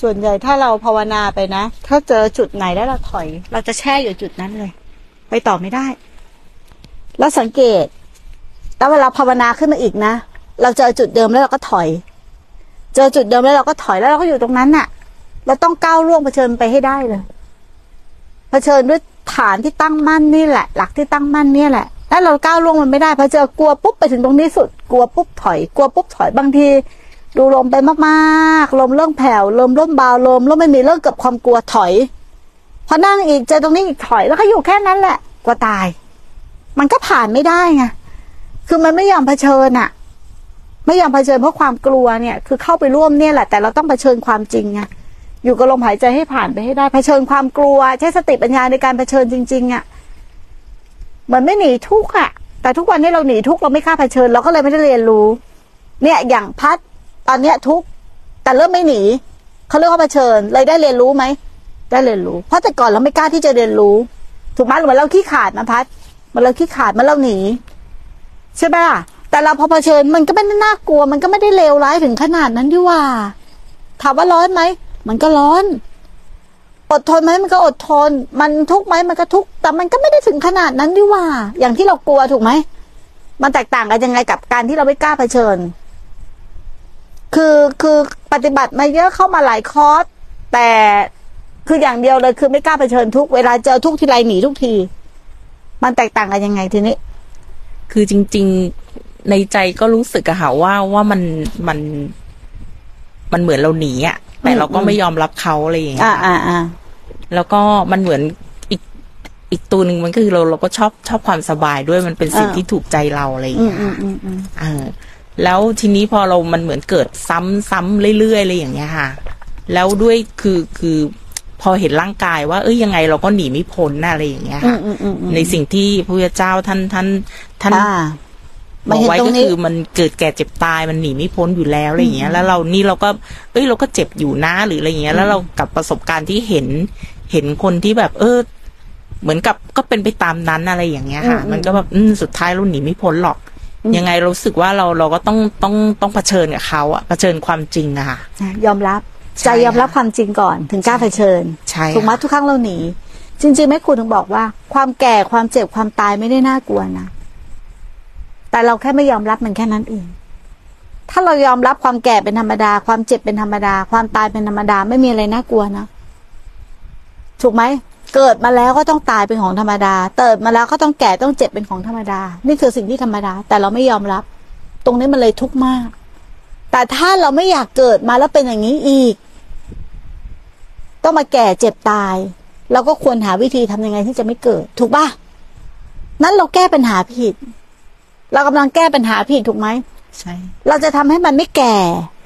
ส่วนใหญ่ถ้าเราภาวนาไปนะ ถ้าเจอจุดไหนแล้วเราถอย เราจะแช่อยู่จุดนั้นเลย ไปต่อไม่ได้ แล้วสังเกต แล้วเวลาภาวนาขึ้นมาอีกนะ เราเจอจุดเดิมแล้วเราก็ถอย เจอจุดเดิมแล้วเราก็ถอยแล้วเราก็อยู่ตรงนั้นน่ะ เราต้องก้าวล่วงเผชิญไปให้ได้เลย เผชิญด้วยฐานที่ตั้งมั่นนี่แหละ หลักที่ตั้งมั่นเนี่ยแหละถ้าเราก้าวล่วงมันไม่ได้พอเจอกลัวปุ๊บไปถึงตรงนี้สุด กลัวปุ๊บถอย กลัวปุ๊บถอยบางที ดูลมไปมากๆ ลมเริ่มแผ่ว ลมเริ่มเบา ลมเริ่มไม่มีเริ่มเกิดความกลัวถอย พอนั่งอีกเจอตรงนี้อีกถอยแล้วก็อยู่แค่นั้นแหละ กลัวตาย มันก็ผ่านไม่ได้ไง คือมันไม่ยอมเผชิญอะไม่ยอมเผชิญเพราะความกลัวเนี่ย คือเข้าไปร่วมเนี่ยแหละ แต่เราต้องเผชิญความจริงไง อยู่กับลมหายใจให้ผ่านไปให้ได้ เผชิญความกลัว ใช้สติปัญญาในการเผชิญจริง ๆอะเหมือนไม่หนีทุกข์อะแต่ทุกวันนี้เราหนีทุกข์เราไม่กล้าเผชิญ เราก็เลยไม่ได้เรียนรู้ เนี่ย อย่างพัด ตอนเนี้ยทุกข์แต่เริ่มไม่หนีเขาเรียกว่าเผชิญเลยได้เรียนรู้ไหมได้เรียนรู้ เพราะแต่ก่อนเราไม่กล้าที่จะเรียนรู้ ถูกไหมเหมือนเราขี้ขาดนะพัดเหมันเราขี้ขาดเหมันเราหนีใช่ไหมล่ะแต่เราพอเผชิญมันก็ไม่ได้น่ากลัว มันก็ไม่ได้เลวร้ายถึงขนาดนั้นดีว่า ถามว่าร้อนไหมมันก็ร้อน อดทนไหมมันก็อดทน มันทุกไหมมันก็ทุกแต่มันก็ไม่ได้ถึงขนาดนั้นดีว่า อย่างที่เรากลัวถูกไหมมันแตกต่างกันยังไงกับการที่เราไม่กล้าเผชิญ คือคือปฏิบัติมาเยอะเข้ามาหลายคอร์สแต่คืออย่างเดียวเลยคือไม่กล้าเผชิญทุกเวลาเจอทุกทีไรหนีทุกที มันแตกต่างกันยังไงทีนี้ คือจริง ๆในใจก็รู้สึกอะค่ะว่าว่ามันมัน มันเหมือนเราหนีอะแต่เราก็ไม่ยอมรับเขาอะไรอย่างเงี้อ่ายอ่าอ่าแล้วก็มันเหมือนอีกอีกตัวหนึ่งมันก็คือเราเราก็ชอบชอบความสบายด้วยมันเป็นสิ่งอ่าที่ถูกใจเราอะไรอย่างอืมเงี้ยอืมอืมอืมเออ แล้วทีนี้พอเรามันเหมือนเกิดซ้ำซ้ำเรื่อยๆอะไรอย่างเงี้ยค่ะ แล้วด้วยคือคือพอเห็นร่างกายว่าเอ้ยยังไงเราก็หนีไม่พ้นนะอะไรอย่างเงี้ยอืค่ะมอืมอืมอืมในสิ่งที่พระพุทธเจ้าท่านท่านท่านอ่าบมาอกเห็นไว้ตรก็งนี้คือมันเกิดแก่เจ็บตายมันหนีไม่พ้นอยู่แล้วอะไรอย่างเงี้ย แล้วเรานี่เราก็ เอ้ยเราก็เจ็บอยู่นะหรืออะไรอย่างเงี้ย แล้วเรากับประสบการณ์ที่เห็นเห็นคนที่แบบ เออ เหมือนกับก็เป็นไปตามนั้นอะไรอย่างเงี้ยค่ะอืมมันก็แบบอืมสุดท้ายเราหนีไม่พ้นหรอกอืม ยังไงเรารู้สึกว่าเราเราก็ต้องต้องต้องเผชิญกับเขาอะเผชิญความจริงอะค่ะนะยอมรับใช่ใจยอมรับความจริงก่อนถึงกล้าเผชิญใช่ถูกไหมค่ะทุกครั้งเราหนีจริงๆแม่ครูถึงบอกว่า ความแก่ความเจ็บความตายไม่ได้น่ากลัวนะแต่เราแค่ไม่ยอมรับมันแค่นั้นเองถ้าเรายอมรับความแก่เป็นธรรมดา ความเจ็บเป็นธรรมดา ความตายเป็นธรรมดาไม่มีอะไรน่ากลัวนะถูกไหม เกิดมาแล้วก็ต้องตายเป็นของธรรมดา เติบมาแล้วก็ต้องแก่ต้องเจ็บเป็นของธรรมดา นี่คือสิ่งที่ธรรมดา แต่เราไม่ยอมรับ ตรงนี้มันเลยทุกข์มาก แต่ถ้าเราไม่อยากเกิดมาแล้วเป็นอย่างนี้อีก ต้องมาแก่เจ็บตาย เราก็ควรหาวิธีทำยังไงที่จะไม่เกิด ถูกปะนั้นเราแก้ปัญหาผิด เรากำลังแก้ปัญหาผิดถูกไหมใช่ เราจะทำให้มันไม่แก่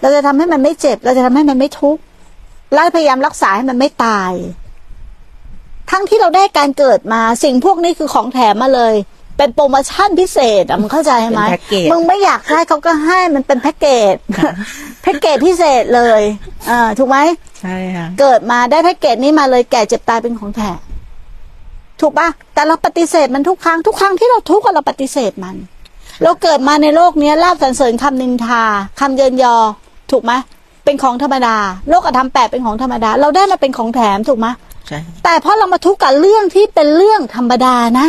เราจะทำให้มันไม่เจ็บ เราจะทำให้มันไม่ทุกข์ เราพยายามรักษาให้มันไม่ตาย ทั้งที่เราได้การเกิดมาสิ่งพวกนี้คือของแถมมาเลย เป็นโปรโมชั่นพิเศษอะมึงเข้าใจไหมเป็นแพ็กเกจมึงไม่อยากได้เขาก็ให้มันเป็นแพ็กเกจแพ็กเกจพิเศษเลยอ่าถูกไหมใช่ค่ะเกิดมาได้แพ็กเกจนี้มาเลยแก่เจ็บตายเป็นของแถมถูกปะแต่เราปฏิเสธมันทุกครั้งทุกครั้งที่เราทุกข์อะเราปฏิเสธมัน เราเกิดมาในโลกเนี้ยลาบสรรเสริญคำนินทาคำเยินยอ ถูกไหมเป็นของธรรมดา โลกธรรมแปดเป็นของธรรมดา เราได้มาเป็นของแถมถูกไหม ใช่แต่เพราะเรามาทุกข์กับเรื่องที่เป็นเรื่องธรรมดานะ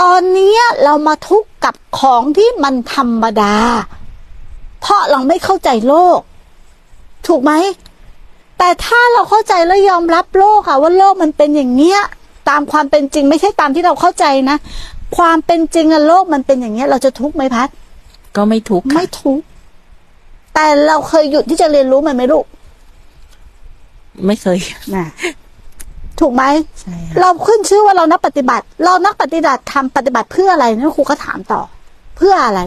ตอนเนี้ยเรามาทุกข์กับของที่มันธรรมดา เพราะเราไม่เข้าใจโลก ถูกไหมแต่ถ้าเราเข้าใจแล้วยอมรับโลกค่ะว่าโลกมันเป็นอย่างเงี้ย ตามความเป็นจริงไม่ใช่ตามที่เราเข้าใจนะ ความเป็นจริงอะโลกมันเป็นอย่างเงี้ย เราจะทุกข์ไหมพัดก็ไม่ทุกข์ค่ะไม่ทุกข์แต่เราเคยหยุดที่จะเรียนรู้มันไหมลูก ไม่เคยนะถูกไหมใช่ค่ะเราขึ้นชื่อว่าเรานักปฏิบัติ เรานักปฏิบัติทำปฏิบัติเพื่ออะไรนั่นครูก็ถามต่อ เพื่ออะไร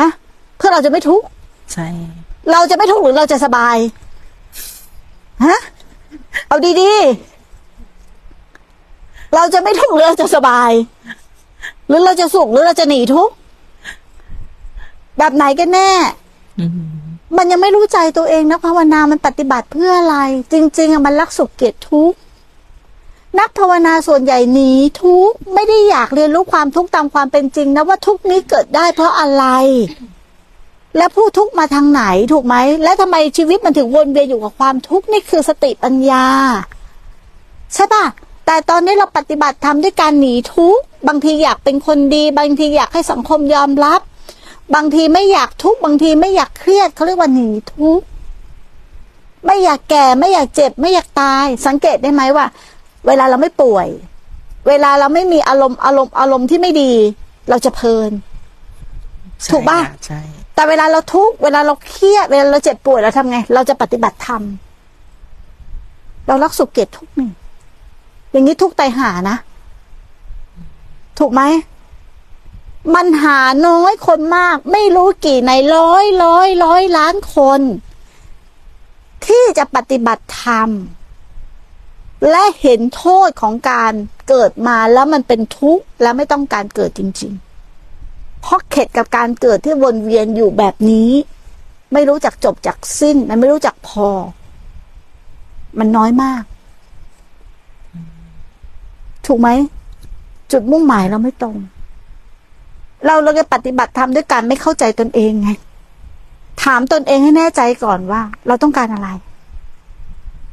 ฮะเพื่อเราจะไม่ทุกข์ใช่ เราจะไม่ทุกข์หรือเราจะสบายฮะเอาดีๆเราจะไม่ทุกข์หรือเราจะสบาย หรือเราจะสุขหรือเราจะหนีทุกข์แบบไหนกันแน่ อื มันยังไม่รู้ใจตัวเองนักภาวนามันปฏิบัติเพื่ออะไร จริง ๆอะมันรักสุขเกียดทุกข์นักภาวนาส่วนใหญ่หนีทุกข์ไม่ได้อยากเรียนรู้ความทุกข์ตามความเป็นจริงนะว่าทุกข์นี้เกิดได้เพราะอะไร แล้วผู้ทุกข์มาทางไหนถูกไหม และทำไมชีวิตมันถึงวนเวียนอยู่กับความทุกข์นี่คือสติปัญญา ใช่ปะแต่ตอนนี้เราปฏิบัติทำด้วยการหนีทุกข์บางทีอยากเป็นคนดี บางทีอยากให้สังคมยอมรับ บางทีไม่อยากทุกข์บางทีไม่อยากเครียดเขาเรียกว่าหนีทุกข์ไม่อยากแก่ ไม่อยากเจ็บ ไม่อยากตาย สังเกตได้ไหมว่า เวลาเราไม่ป่วย เวลาเราไม่มีอารมณ์อารมณ์อารมณ์ที่ไม่ดี เราจะเพลินใช่ถูกปะค่ใช่แต่เวลาเราทุกข์เวลาเราเครียดเวลาเราเจ็บป่วยเราทำไง เราจะปฏิบัติธรรมเรารักสุขเกตทุกข์นี่อย่างนี้ทุกข์ไตายหานะ ถูกไหม มันหาน้อยคนมาก ไม่รู้กี่ในร้อยร้อยร้อยล้านคน ที่จะปฏิบัติธรรม และเห็นโทษของการเกิดมาแล้วมันเป็นทุกข์และไม่ต้องการเกิดจริง ๆ เพราะเข็ดกับการเกิดที่วนเวียนอยู่แบบนี้ ไม่รู้จักจบจากสิ้น มันไม่รู้จักพอ มันน้อยมาก ถูกไหม จุดมุ่งหมายเราไม่ตรง เราเราจะปฏิบัติธรรมด้วยการไม่เข้าใจตนเองไง ถามตนเองให้แน่ใจก่อนว่า เราต้องการอะไร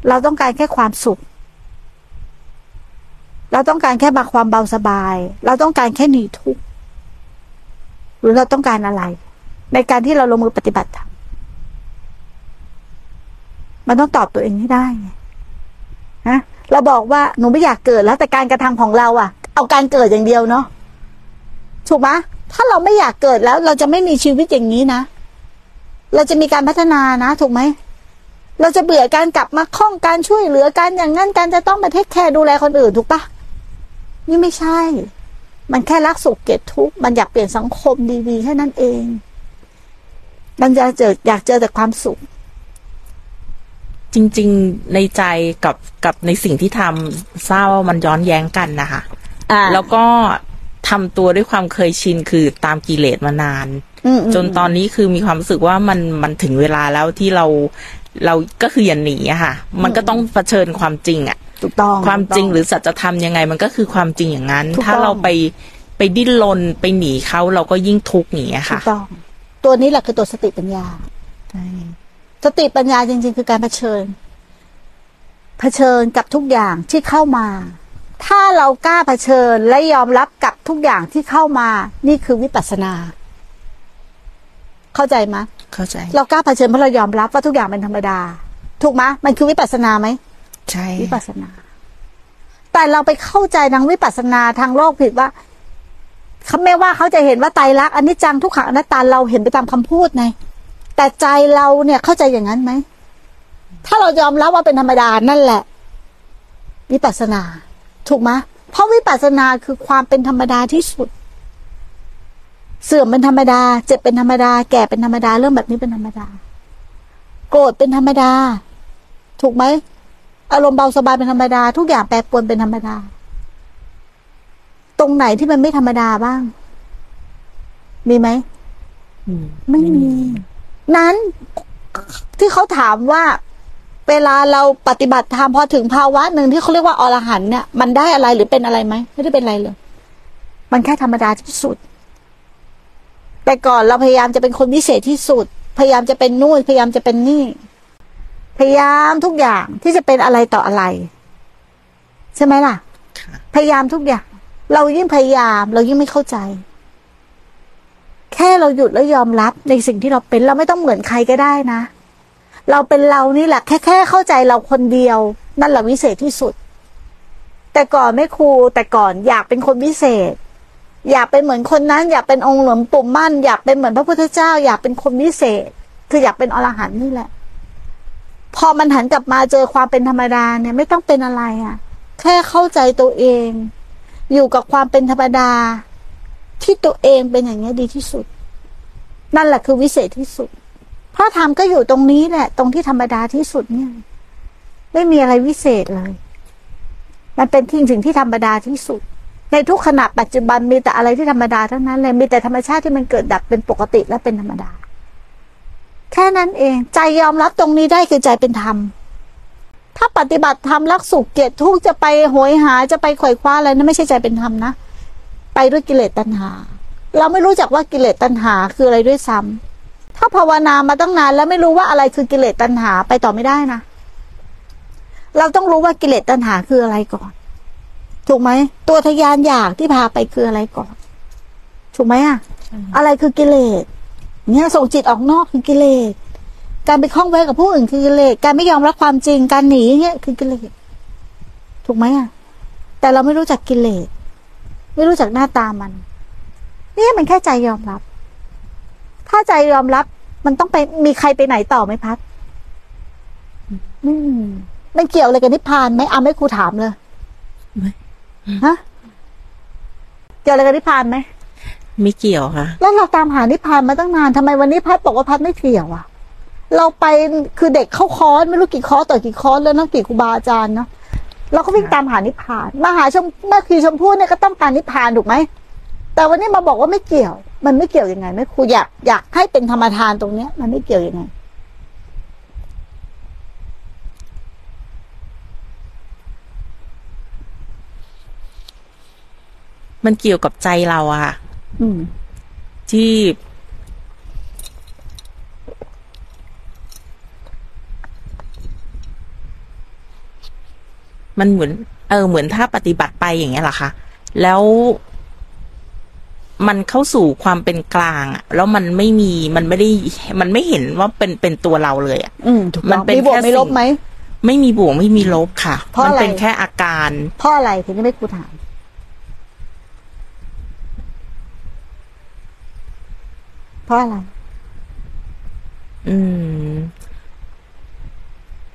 เราต้องการแค่ความสุข เราต้องการแค่บาความเบาสบาย เราต้องการแค่หนีทุกข์หรือเราต้องการอะไร ในการที่เราลงมือปฏิบัติธรรมมันต้องตอบตัวเองให้ได้ไงฮะเราบอกว่าหนูไม่อยากเกิดแล้วแต่การกระทำของเราอะ เอาการเกิดอย่างเดียวเนาะ ถูกไหมถ้าเราไม่อยากเกิดแล้ว เราจะไม่มีชีวิตอย่างนี้นะ เราจะมีการพัฒนานะ ถูกไหม เราจะเบื่อการกลับมาคล้องการช่วยเหลือการอย่างนั้นการจะต้องมาเทคแคร์ดูแลคนอื่นถูกปะนี่ไม่ใช่ มันแค่รักสุขเกลียดทุกข์มันอยากเปลี่ยนสังคมดีๆแค่นั้นเอง มันจะเจออยากเจอแต่ความสุขจริง ๆ ในใจกับกับในสิ่งที่ทำทราบว่ามันย้อนแย้งกันนะคะอ่าแล้วก็ ทำตัวด้วยความเคยชินคือตามกิเลสมานานอืมอืมจนตอนนี้คือมีความรู้สึกว่ามันมันถึงเวลาแล้วที่เราเราก็คืออย่าหนีอะค่ะ มันก็ต้องเผชิญความจริงอะถูกต้องความจริงถูกหรือสัจธรรมยังไง มันก็คือความจริงอย่างนั้นถูกต้องถ้าเราไปไปดิ้นรนไปหนีเขาเราก็ยิ่งทุกข์อย่างเงี้ยถูค่ะกต้อง ตัวนี้แหละคือตัวสติปัญญาสติปัญญาจริง ๆ คือการเผชิญ เผชิญกับทุกอย่างที่เข้ามา ถ้าเรากล้าเผชิญและยอมรับกับทุกอย่างที่เข้ามา นี่คือวิปัสสนา เข้าใจไหมยเข้าใจ เรากล้าเผชิญเพราะเรายอมรับว่าทุกอย่างเป็นธรรมดา ถูกไหมยมันคือวิปัสสนาไหมใช่วิปัสสนา แต่เราไปเข้าใจทางวิปัสสนาทางโลกผิดว่าเขาไม่ว่าเขาจะเห็นว่าไตรลักษณ์อันนี้จังทุกขังอนัตตาเราเห็นไปตามคำพูดไงแต่ใจเราเนี่ยเข้าใจอย่างนั้นไหมถ้าเรายอมรับว่าเป็นธรรมดานั่นแหละวิปัสสนา ถูกไหมเพราะวิปัสสนาคือความเป็นธรรมดาที่สุด เสื่อมเป็นธรรมดา เจ็บเป็นธรรมดา แก่เป็นธรรมดา เรื่องแบบนี้เป็นธรรมดา โกรธเป็นธรรมดา ถูกไหมอารมณ์เบาสบายเป็นธรรมดา ทุกอย่างแปรปรวนเป็นธรรมดา ตรงไหนที่มันไม่ธรรมดาบ้าง มีไหมอืมไม่มี นั้นที่เขาถามว่า เวลาเราปฏิบัติธรรมพอถึงภาวะหนึ่งที่เขาเรียกว่าอรหันเนี่ยมันได้อะไรหรือเป็นอะไรไหมไม่ได้เป็นอะไรเลยมันแค่ธรรมดาที่สุด แต่ก่อนเราพยายามจะเป็นคนพิเศษที่สุด พยายามจะเป็นนู่นพยายามจะเป็นนี่ พยายามทุกอย่างที่จะเป็นอะไรต่ออะไร ใช่ไหมล่ะค่ะพยายามทุกอย่าง เรายิ่งพยายาม เรายิ่งไม่เข้าใจ แค่เราหยุดแล้วยอมรับในสิ่งที่เราเป็น เราไม่ต้องเหมือนใครก็ได้นะ เราเป็นเรานี่แหละแค่แค่เข้าใจเราคนเดียว นั่นแหละวิเศษที่สุด แต่ก่อนไม่ครูแต่ก่อนอยากเป็นคนพิเศษ อยากเป็นเหมือนคนนั้น อยากเป็นองค์หลวงปู่มั่น อยากเป็นเหมือนพระพุทธเจ้า อยากเป็นคนพิเศษ คืออยากเป็นอรหันต์นี่แหละ พอมันหันกลับมาเจอความเป็นธรรมดาเนี่ยไม่ต้องเป็นอะไรอะ่ะ แค่เข้าใจตัวเอง อยู่กับความเป็นธรรมดา ที่ตัวเองเป็นอย่างนี้ยดีที่สุด นั่นแหละคือวิเศษที่สุด พระธรรมก็อยู่ตรงนี้แหละ ตรงที่ธรรมดาที่สุดเนี่ย ไม่มีอะไรวิเศษเลย มันเป็นทิ้งสิ่งที่ธรรมดาที่สุด ในทุกขณะปัจจุบันมีแต่อะไรที่ธรรมดาทั้งนั้นเลยมีแต่ธรรมชาติที่มันเกิดดับเป็นปกติและเป็นธรรมดา แค่นั้นเอง ใจยอมรับตรงนี้ได้คือใจเป็นธรรมถ้าปฏิบัติธรรมรักสุขเกลียดทุกข์จะไปโหยหาจะไปไขว่คว้าอะไรนั่นไม่ใช่ใจเป็นธรรมนะ ไปด้วยกิเลสตัณหา เราไม่รู้จักว่ากิเลสตัณหาคืออะไรด้วยซ้ำ ถ้าภาวนามาตั้งนานแล้วไม่รู้ว่าอะไรคือกิเลสตัณหาไปต่อไม่ได้นะเราต้องรู้ว่ากิเลสตัณหาคืออะไรก่อน ถูกไหมตัวทยานอยากที่พาไปคืออะไรก่อน ถูกไหมอะอะไรคือกิเลสเนี่ยส่งจิตออกนอกคือกิเลสการไปคล้องแวะกับผู้อื่นคือกิเลสการไม่ยอมรับความจริงการหนีเนี่ยคือกิเลสถูกไหมอะแต่เราไม่รู้จักกิเลสไม่รู้จักหน้าตามันเนี่ยมันแค่ใจยอมรับ ถ้าใจยอมรับ มันต้องไปมีใครไปไหนต่อไหมพัดอืมมันเกี่ยวอะไรกับนิพพานไหมอะไม่ครูถามเลยไม่ฮะเกี่ยวอะไรกับนิพพานไหมไม่เกี่ยวค่ะ แล้วเราตามหานิพพานมาตั้งนานทำไมวันนี้พัดบอกว่าพัดไม่เกี่ยวอะ เราไปคือเด็กเข้าคอร์สไม่รู้กี่คอร์สต่อกี่คอร์สแล้วนะกี่ครูบาอาจารย์เนาะเราก็วิ่งตามหานิพพานมาหาชมแม่ชีชมพู่เนี่ยก็ต้องการนิพพานถูกไหมแต่วันนี้มาบอกว่าไม่เกี่ยว มันไม่เกี่ยวยังไงไม่ครูอยากอยากให้เป็นธรรมทานตรงเนี้ย มันไม่เกี่ยวยังไง มันเกี่ยวกับใจเราอะค่ะอืมที่มันเหมือน เออ เหมือนถ้าปฏิบัติไปอย่างเงี้ยเหรอคะ แล้ว มันเข้าสู่ความเป็นกลางอะแล้วมันไม่มีมันไม่ได้มันไม่เห็นว่าเป็นเป็นตัวเราเลยอะอืมถูกมัต้อนงเป็นมีบวกแค่ไม่ลบสิ่งไหมไม่มีบวกไม่มีลบค่ะเพราะมัอะไรเป็นแค่อาการเพราะอะไรถึงได้ไม่ครูถามเพราะอะไร อืม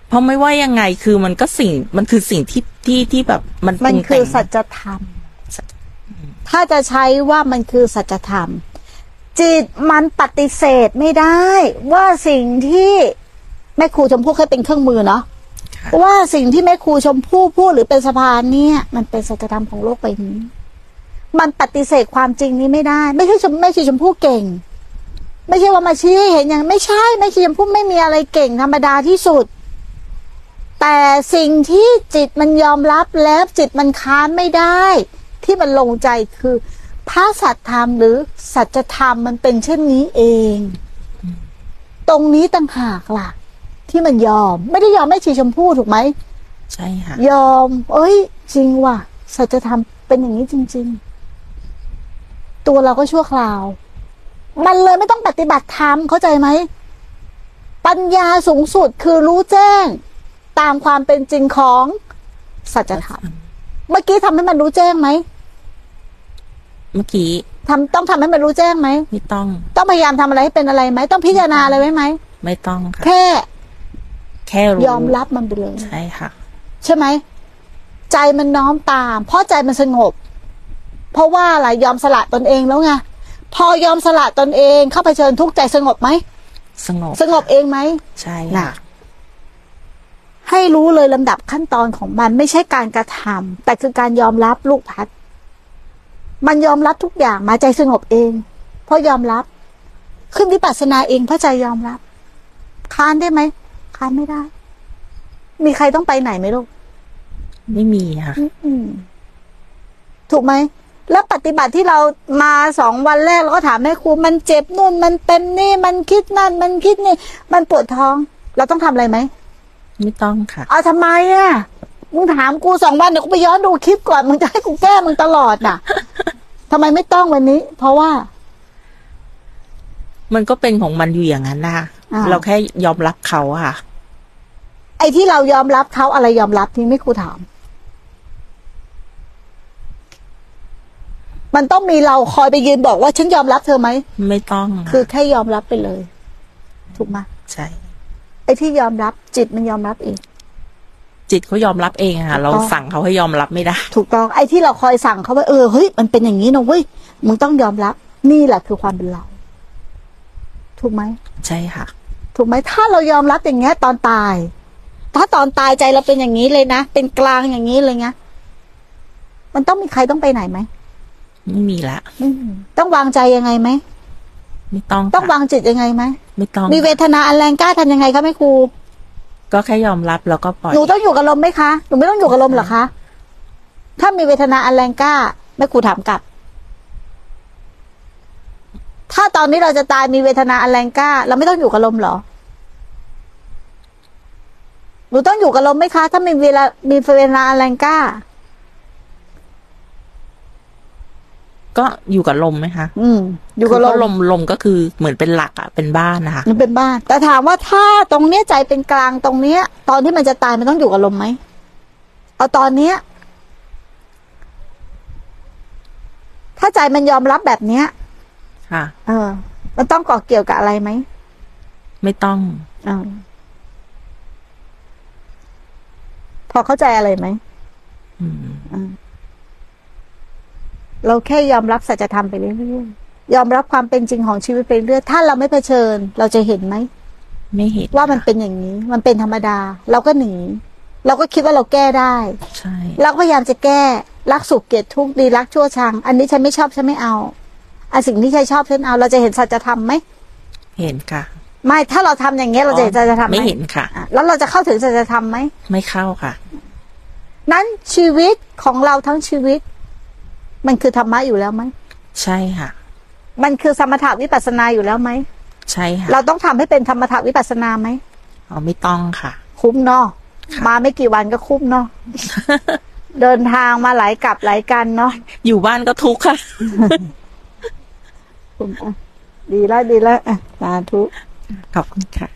เพราะไม่ว่ายังไงคือมันก็สิ่งมันคือสิ่งที่ที่ที่แบบมันมันปรุงคือแต่งสัจธรรมสัจ ถ้าจะใช้ว่ามันคือสัจธรรม จิตมันปฏิเสธไม่ได้ ว่าสิ่งที่แม่ครูชมพู่เคยเป็นเครื่องมือเนาะค่ะว่าสิ่งที่แม่ครูชมพู่พูดหรือเป็นสะพานเนี่ย มันเป็นสัจธรรมของโลกใบนี้ มันปฏิเสธความจริงนี้ไม่ได้ ไม่ใช่ชมไม่ใช่ชมพู่เก่ง ไม่ใช่ว่ามาชี้ให้เห็นอย่างไม่ใช่ไม่ใช่ชมพู่ไม่มีอะไรเก่งธรรมดาที่สุด แต่สิ่งที่จิตมันยอมรับแล้วจิตมันค้านไม่ได้ ที่มันลงใจคือพระสัจธรรมหรือสัจธรรมมันเป็นเช่นนี้เอง ตรงนี้ต่างหากล่ะ ที่มันยอม ไม่ได้ยอมไม่ชีชมพู่ถูกไหมใช่ค่ะยอม เอ้ย จริงว่ะสัจธรรมเป็นอย่างนี้จริง ๆ ตัวเราก็ชั่วคราว มันเลยไม่ต้องปฏิบัติธรรมเข้าใจไหมปัญญาสูงสุดคือรู้แจ้ง ตามความเป็นจริงของสัจธรรม เมื่อกี้ทำให้มันรู้แจ้งไหม เมื่อกี้ทำต้องทำให้มันรู้แจ้งไหม ไม่ต้องต้องพยายามทำอะไรให้เป็นอะไรไหม ต้องพิจารณาอะไรไว้ไหม ไม่ต้องค่ะ แค่แค่รู้ยอมรับมันไปเลย ใช่ค่ะ ใช่ไหม ใจมันน้อมตาม เพราะใจมันสงบ เพราะว่าอะไรยอมสละตนเองแล้วไงพอยอมสละตนเองเข้าเผชิญทุกข์ใจสงบไหม สงบสงบเองไหม ใช่น่ะค่ะ ให้รู้เลยลำดับขั้นตอนของมันไม่ใช่การกระทำแต่คือการยอมรับลูกพัด มันยอมรับทุกอย่างมาใจสงบเอง เพราะยอมรับ ขึ้นวิปัสสนาเองเพราะใจยอมรับ ค้านได้ไหมค้านไม่ได้ มีใครต้องไปไหนไหมลูก ไม่มีค่ะอืมถูกไหมแล้วปฏิบัติที่เรามาสองวันแรกเราก็ถามแม่ครูมันเจ็บนู่นมันเป็นนี่มันคิดนั่น มันคิดนี่ มันปวดท้อง เราต้องทำอะไรไหมไม่ต้องค่ะเอาทำไมอะมึงถามกูสองวันเดี๋ยวกูไปย้อนดูคลิปก่อนมึงจะให้กูแก้มึงตลอดน่ะ ทำไมไม่ต้องวันนี้ เพราะว่า มันก็เป็นของมันอยู่อย่างนั้นนะคะอ่าเราแค่ยอมรับเขาอะค่ะ ไอ้ที่เรายอมรับเขาอะไรยอมรับที่ไม่ครูถาม มันต้องมีเราคอยไปยืนบอกว่าฉันยอมรับเธอไหมไม่ต้องะคือแค่ยอมรับไปเลย ถูกไหมใช่ไอ้ที่ยอมรับจิตมันยอมรับเอง จิตเขายอมรับเองอะค่ะเราถูกต้องสั่งเขาให้ยอมรับไม่ได้ ถูกต้องไอ้ที่เราคอยสั่งเขาว่าเออเฮ้ยมันเป็นอย่างนี้นะเว้ยมึงต้องยอมรับ นี่แหละคือความเป็นเรา ถูกไหมใช่ค่ะ ถูกไหมถ้าเรายอมรับอย่างเงี้ย ตอนตาย ถ้าตอนตายใจเราเป็นอย่างนี้เลยนะเป็นกลางอย่างนี้เลยไงมันต้องมีใครต้องไปไหนไหมไม่มีละไม่มีต้องวางใจยังไงไหมไม่ต้อง ต้องค่ะวางจิตยังไงไหมไม่ต้อง มีเวทนาอันแรงกล้าทำยังไงคะแม่ครู ก็แค่ยอมรับแล้วก็ปล่อย หนูต้องอยู่กับลมไหมคะ หนูไม่ต้องอยู่กับลมเหรอคะ ถ้ามีเวทนาอันแรงกล้าแม่ครูถามกลับ ถ้าตอนนี้เราจะตายมีเวทนาอันแรงกล้า เราไม่ต้องอยู่กับลมเหรอ หนูต้องอยู่กับลมไหมคะ ถ้ามีเวลามีเวทนาอันแรงกล้า ก็อยู่กับลมไหมคะ อืม อยู่กับคืลว่ามลมลมก็คือเหมือนเป็นหลักอะเป็นบ้านนะคะมันเป็นบ้าน แต่ถามว่าถ้าตรงเนี้ยใจเป็นกลางตรงเนี้ย ตอนที่มันจะตายมันต้องอยู่กับลมไหมเอาตอนเนี้ย ถ้าใจมันยอมรับแบบเนี้ย ค่ะ เออ มันต้องเกาะเกี่ยวกับอะไรไหม ไม่ต้องอาวพอเข้าใจอะไรไหม อืมอ่า เราแค่ยอมรับสัจธรรมไปเรื่อยๆยอมรับความเป็นจริงของชีวิตไปเรื่อยถ้าเราไม่เผชิญ เราจะเห็นไหมไม่เห็นว่ามันเป็นอย่างนี้ มันเป็นธรรมดา เราก็หนีเราก็คิดว่าเราแก้ได้ใช่เราก็พยายามจะแก้รักสุขเกลียดทุกข์ดีรักชั่วชัง อันนี้ฉันไม่ชอบฉันไม่เอาอันสิ่งที่ฉันชอบฉันเอา เราจะเห็นสัจธรรมไหมเห็นค่ะ ไม่ถ้าเราทำอย่างเงี้ยเราจะเห็นสัจธรรมไหมไม่เห็นค่ะอะ แล้วเราจะเข้าถึงสัจธรรมไหมไม่เข้าค่ะ นั้นชีวิตของเราทั้งชีวิต มันคือธรรมะอยู่แล้วไหมใช่ค่ะ มันคือสมถะวิปัสสนาอยู่แล้วไหมใช่ค่ะ เราต้องทำให้เป็นธรรมถะวิปัสสนาไหมอ๋อไม่ต้องค่ะ คุ้มเนาะค่ะมาไม่กี่วันก็คุ้มเนาะเดินทางมาหลายกลับหลายกันเนาะอยู่บ้านก็ทุกข์ค่ะคุ้มอะดีแล้วดีแล้วอะสาธุขอบคุณค่ะ